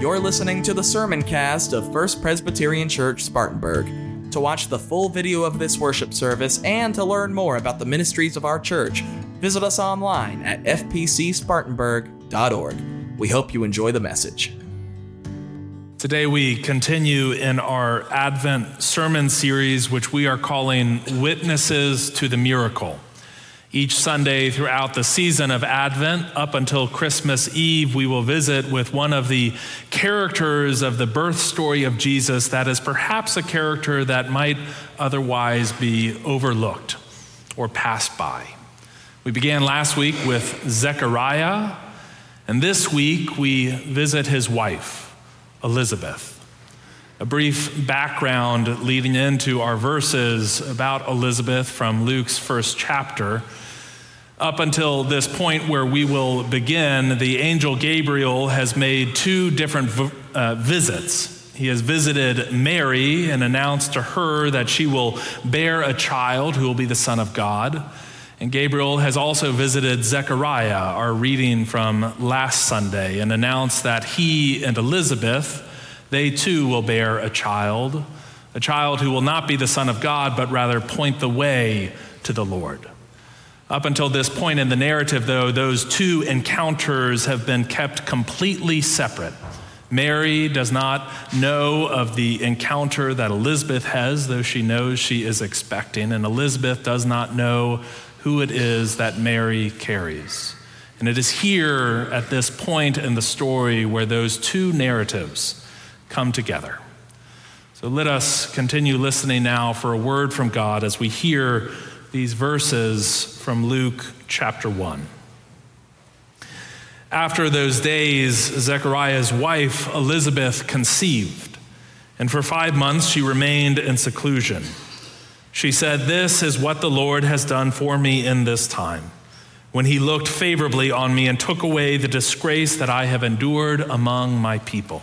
You're listening to the sermon cast of First Presbyterian Church Spartanburg. To watch the full video of this worship service and to learn more about the ministries of our church, visit us online at fpcspartanburg.org. We hope you enjoy the message. Today, we continue in our Advent sermon series, which we are calling Witnesses to the Miracle. Each Sunday throughout the season of Advent, up until Christmas Eve, we will visit with one of the characters of the birth story of Jesus that is perhaps a character that might otherwise be overlooked or passed by. We began last week with Zechariah, and this week we visit his wife. Elizabeth. A brief background leading into our verses about Elizabeth from Luke's first chapter. Up until this point where we will begin, the angel Gabriel has made two different uh, visits. He has visited Mary and announced to her that she will bear a child who will be the Son of God. And Gabriel has also visited Zechariah, our reading from last Sunday, and announced that he and Elizabeth, they too will bear a child, a child who will not be the Son of God, but rather point the way to the Lord. Up until this point in the narrative, though, those two encounters have been kept completely separate. Mary does not know of the encounter that Elizabeth has, though she knows she is expecting, and Elizabeth does not know who it is that Mary carries. And it is here at this point in the story where those two narratives come together. So let us continue listening now for a word from God as we hear these verses from Luke chapter 1. After those days, Zechariah's wife Elizabeth conceived, and for five months she remained in seclusion. She said, This is what the Lord has done for me in this time, when he looked favorably on me and took away the disgrace that I have endured among my people.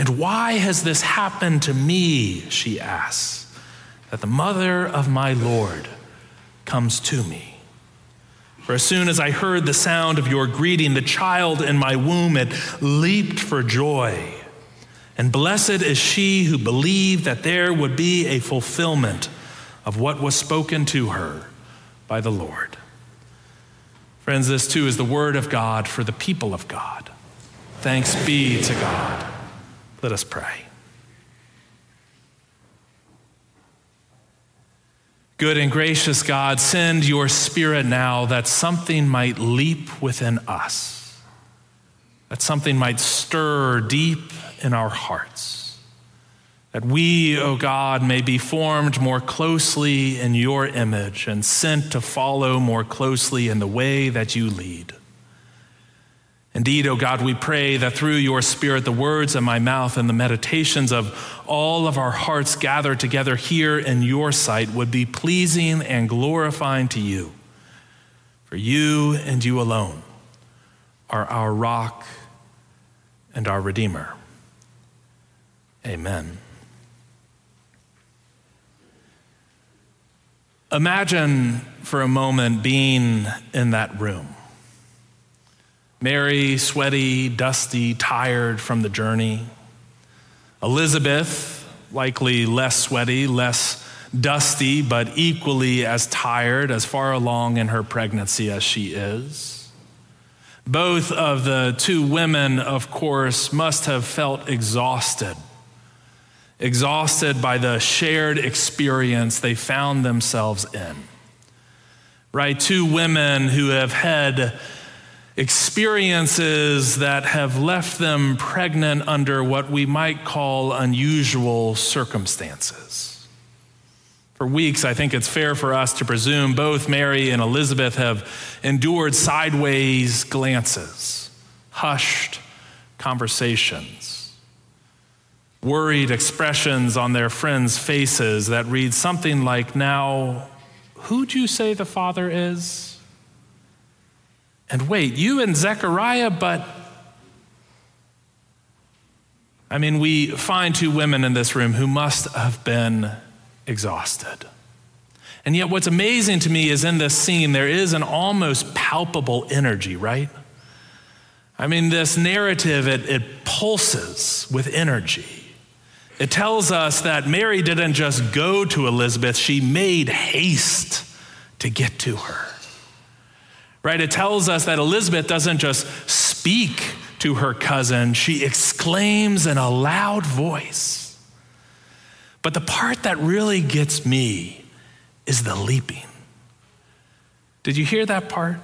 And why has this happened to me? She asks, that the mother of my Lord comes to me. For as soon as I heard the sound of your greeting, the child in my womb had leaped for joy. And blessed is she who believed that there would be a fulfillment of what was spoken to her by the Lord. Friends, this too is the word of God for the people of God. Thanks be to God. Let us pray. Good and gracious God, send your spirit now that something might leap within us, that something might stir deep in our hearts. That we, O oh God, may be formed more closely in your image and sent to follow more closely in the way that you lead. Indeed, O oh God, we pray that through your Spirit, the words of my mouth and the meditations of all of our hearts gathered together here in your sight would be pleasing and glorifying to you. For you and you alone are our rock and our Redeemer. Amen. Imagine for a moment being in that room. Mary, sweaty, dusty, tired from the journey. Elizabeth, likely less sweaty, less dusty, but equally as tired, as far along in her pregnancy as she is. Both of the two women, of course, must have felt exhausted exhausted by the shared experience they found themselves in. Right? Two women who have had experiences that have left them pregnant under what we might call unusual circumstances. For weeks, I think it's fair for us to presume both Mary and Elizabeth have endured sideways glances, hushed conversations, worried expressions on their friends' faces that read something like, Now, who'd you say the Father is? And wait, you and Zechariah, but. I mean, we find two women in this room who must have been exhausted. And yet, what's amazing to me is in this scene, there is an almost palpable energy, right? I mean, this narrative, it, it pulses with energy. It tells us that Mary didn't just go to Elizabeth, she made haste to get to her. Right? It tells us that Elizabeth doesn't just speak to her cousin, she exclaims in a loud voice. But the part that really gets me is the leaping. Did you hear that part?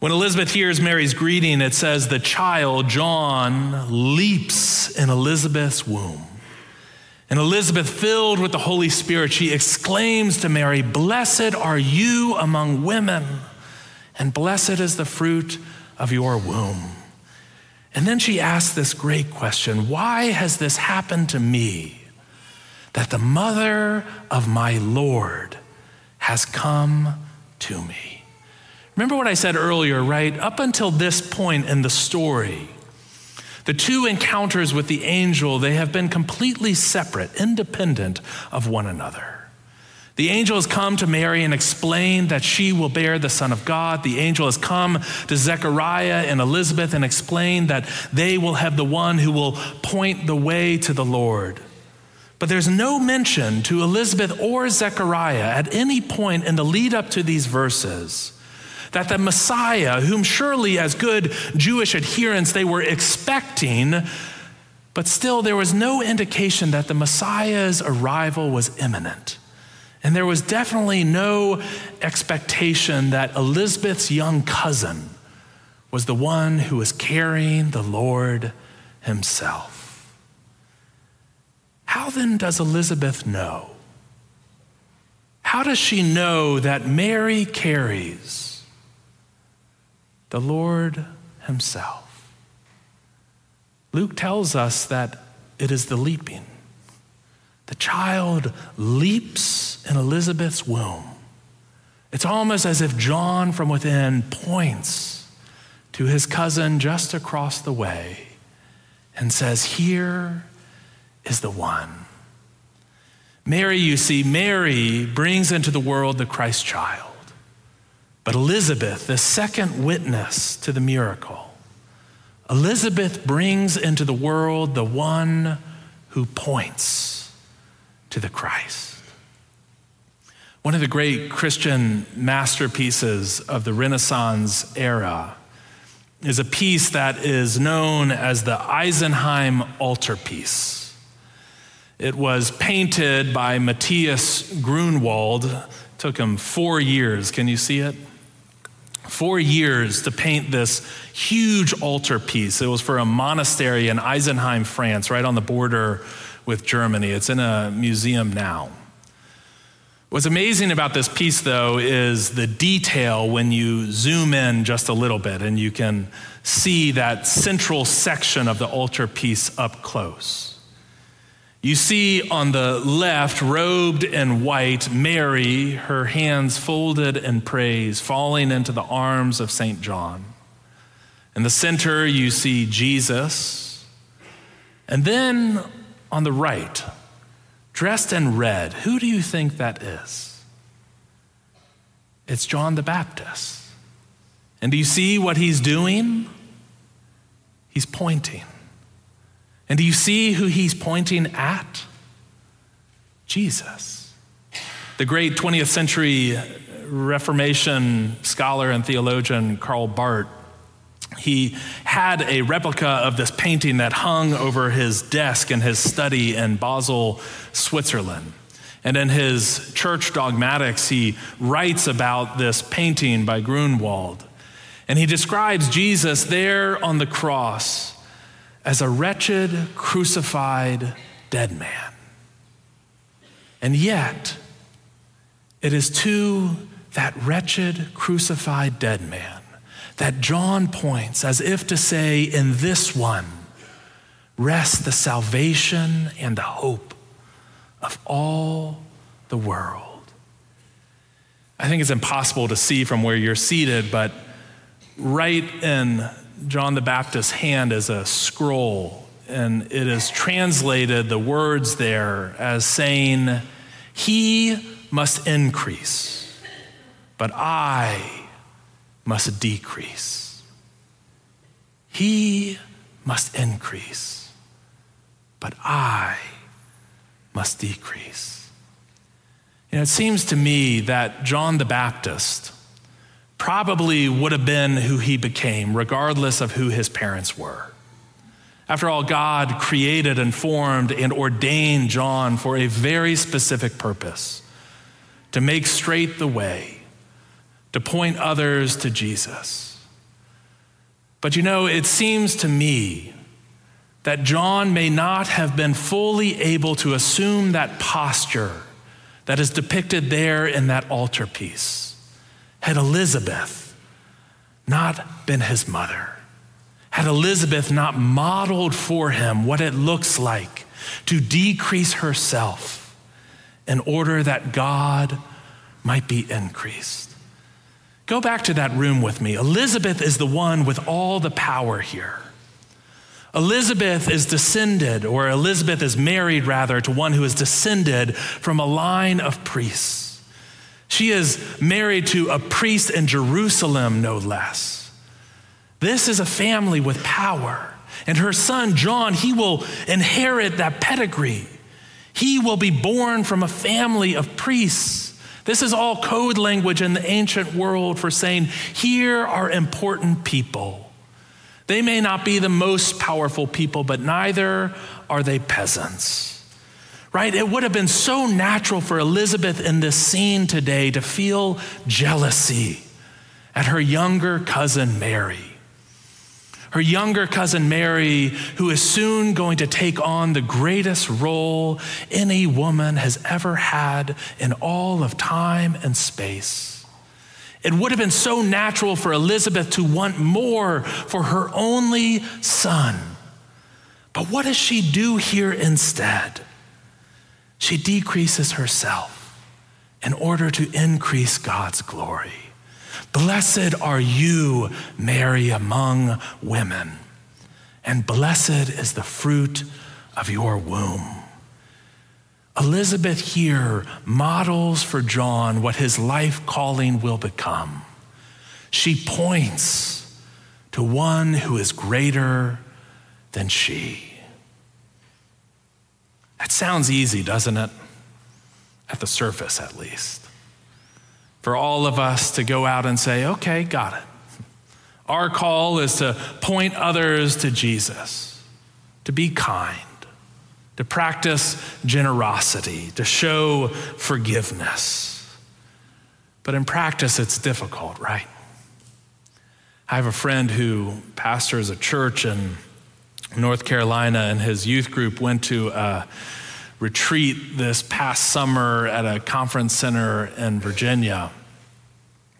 When Elizabeth hears Mary's greeting, it says, The child, John, leaps in Elizabeth's womb. And Elizabeth, filled with the Holy Spirit, she exclaims to Mary, Blessed are you among women, and blessed is the fruit of your womb. And then she asks this great question Why has this happened to me? that the mother of my Lord has come to me. Remember what I said earlier, right? Up until this point in the story, the two encounters with the angel, they have been completely separate, independent of one another. The angel has come to Mary and explained that she will bear the Son of God. The angel has come to Zechariah and Elizabeth and explained that they will have the one who will point the way to the Lord. But there's no mention to Elizabeth or Zechariah at any point in the lead up to these verses that the Messiah, whom surely as good Jewish adherents they were expecting, but still there was no indication that the Messiah's arrival was imminent. And there was definitely no expectation that Elizabeth's young cousin was the one who was carrying the Lord himself. How then does Elizabeth know? How does she know that Mary carries the Lord Himself? Luke tells us that it is the leaping. The child leaps in Elizabeth's womb. It's almost as if John from within points to his cousin just across the way and says, Here is the one. Mary, you see, Mary brings into the world the Christ child. But Elizabeth, the second witness to the miracle, Elizabeth brings into the world the one who points to the Christ. One of the great Christian masterpieces of the Renaissance era is a piece that is known as the Isenheim altarpiece. It was painted by Matthias Grünewald. It took him four years. Can you see it? Four years to paint this huge altarpiece. It was for a monastery in Isenheim, France, right on the border with Germany. It's in a museum now. What's amazing about this piece, though, is the detail when you zoom in just a little bit and you can see that central section of the altarpiece up close. You see on the left, robed in white, Mary, her hands folded in praise, falling into the arms of St. John. In the center, you see Jesus. And then on the right, dressed in red, who do you think that is? It's John the Baptist. And do you see what he's doing? He's pointing. And do you see who he's pointing at? Jesus. The great 20th century Reformation scholar and theologian Karl Barth, he had a replica of this painting that hung over his desk in his study in Basel, Switzerland. And in his church dogmatics, he writes about this painting by Grünewald. And he describes Jesus there on the cross as a wretched, crucified, dead man. And yet, it is to that wretched, crucified, dead man that John points as if to say, in this one rests the salvation and the hope of all the world. I think it's impossible to see from where you're seated, but right in John the Baptist's hand is a scroll, and it is translated, the words there, as saying, He must increase, but I must decrease. He must increase, but I must decrease. You know, it seems to me that John the Baptist probably would have been who he became, regardless of who his parents were. After all, God created and formed and ordained John for a very specific purpose to make straight the way, to point others to Jesus. But you know, it seems to me that John may not have been fully able to assume that posture that is depicted there in that altarpiece had Elizabeth not been his mother, had Elizabeth not modeled for him what it looks like to decrease herself in order that God might be increased. Go back to that room with me. Elizabeth is the one with all the power here. Elizabeth is descended, or Elizabeth is married rather, to one who is descended from a line of priests. She is married to a priest in Jerusalem, no less. This is a family with power. And her son, John, he will inherit that pedigree. He will be born from a family of priests. This is all code language in the ancient world for saying, here are important people. They may not be the most powerful people, but neither are they peasants right? It would have been so natural for Elizabeth in this scene today to feel jealousy at her younger cousin Mary. Her younger cousin Mary, who is soon going to take on the greatest role any woman has ever had in all of time and space. It would have been so natural for Elizabeth to want more for her only son. But what does she do here instead? She decreases herself in order to increase God's glory. Blessed are you, Mary, among women, and blessed is the fruit of your womb. Elizabeth here models for John what his life calling will become. She points to one who is greater than she. That sounds easy, doesn't it? At the surface, at least. For all of us to go out and say, okay, got it. Our call is to point others to Jesus, to be kind, to practice generosity, to show forgiveness. But in practice, it's difficult, right? I have a friend who pastors a church in North Carolina, and his youth group went to a retreat this past summer at a conference center in Virginia.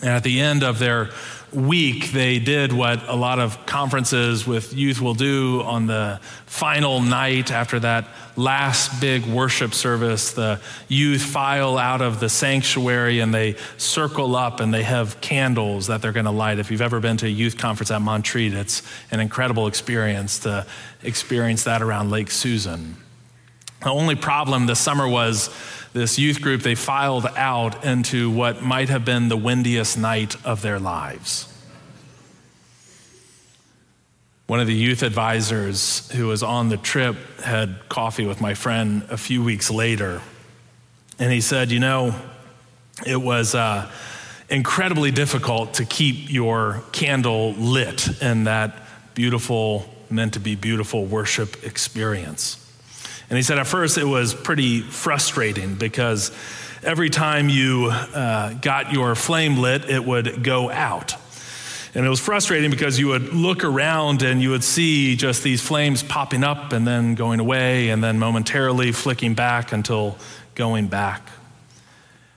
And at the end of their week, they did what a lot of conferences with youth will do on the final night after that last big worship service. The youth file out of the sanctuary and they circle up and they have candles that they're going to light. If you've ever been to a youth conference at Montreat, it's an incredible experience to experience that around Lake Susan. The only problem this summer was this youth group, they filed out into what might have been the windiest night of their lives. One of the youth advisors who was on the trip had coffee with my friend a few weeks later. And he said, You know, it was uh, incredibly difficult to keep your candle lit in that beautiful, meant to be beautiful worship experience. And he said at first it was pretty frustrating because every time you uh, got your flame lit, it would go out. And it was frustrating because you would look around and you would see just these flames popping up and then going away and then momentarily flicking back until going back.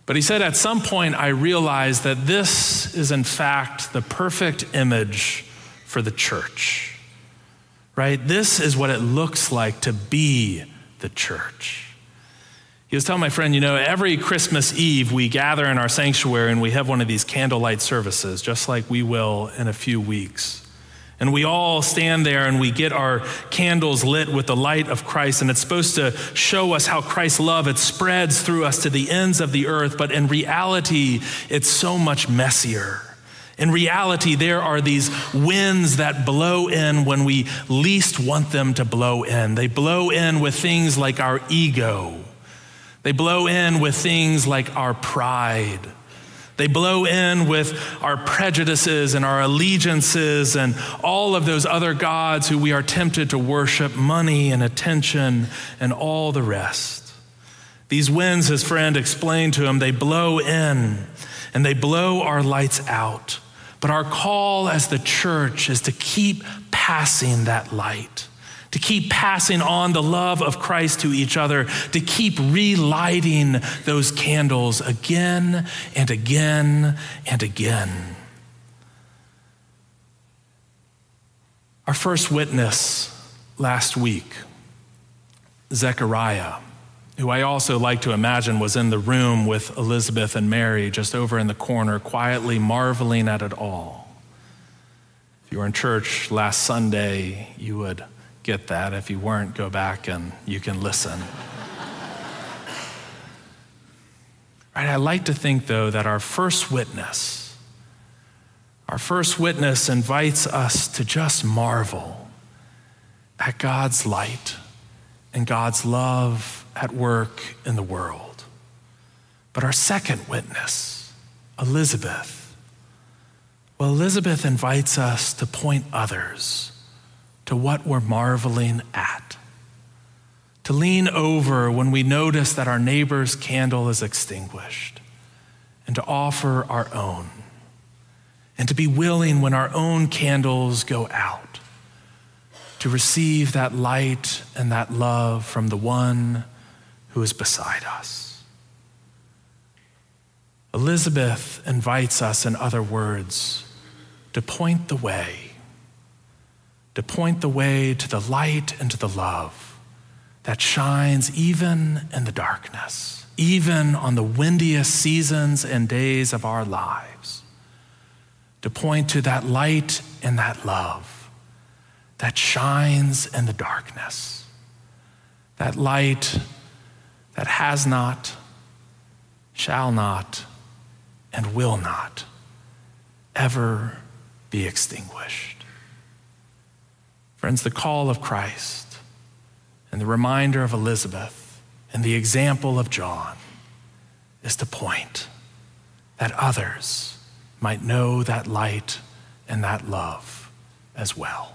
But he said, At some point, I realized that this is, in fact, the perfect image for the church, right? This is what it looks like to be the church. He was telling my friend, you know, every Christmas Eve we gather in our sanctuary and we have one of these candlelight services, just like we will in a few weeks. And we all stand there and we get our candles lit with the light of Christ. And it's supposed to show us how Christ's love, it spreads through us to the ends of the earth. But in reality, it's so much messier. In reality, there are these winds that blow in when we least want them to blow in. They blow in with things like our ego. They blow in with things like our pride. They blow in with our prejudices and our allegiances and all of those other gods who we are tempted to worship, money and attention and all the rest. These winds, his friend explained to him, they blow in and they blow our lights out. But our call as the church is to keep passing that light to keep passing on the love of Christ to each other, to keep relighting those candles again and again and again. Our first witness last week, Zechariah, who I also like to imagine was in the room with Elizabeth and Mary, just over in the corner, quietly marveling at it all. If you were in church last Sunday, you would get that. If you weren't, go back and you can listen. right, I like to think, though, that our first witness, our first witness invites us to just marvel at God's light and God's love at work in the world. But our second witness, Elizabeth, well, Elizabeth invites us to point others to what we're marveling at. To lean over when we notice that our neighbor's candle is extinguished, and to offer our own. And to be willing when our own candles go out, to receive that light and that love from the one who is beside us. Elizabeth invites us, in other words, to point the way to point the way to the light and to the love that shines even in the darkness, even on the windiest seasons and days of our lives. To point to that light and that love that shines in the darkness, that light that has not, shall not, and will not ever be extinguished. Friends, the call of Christ and the reminder of Elizabeth and the example of John is to point that others might know that light and that love as well.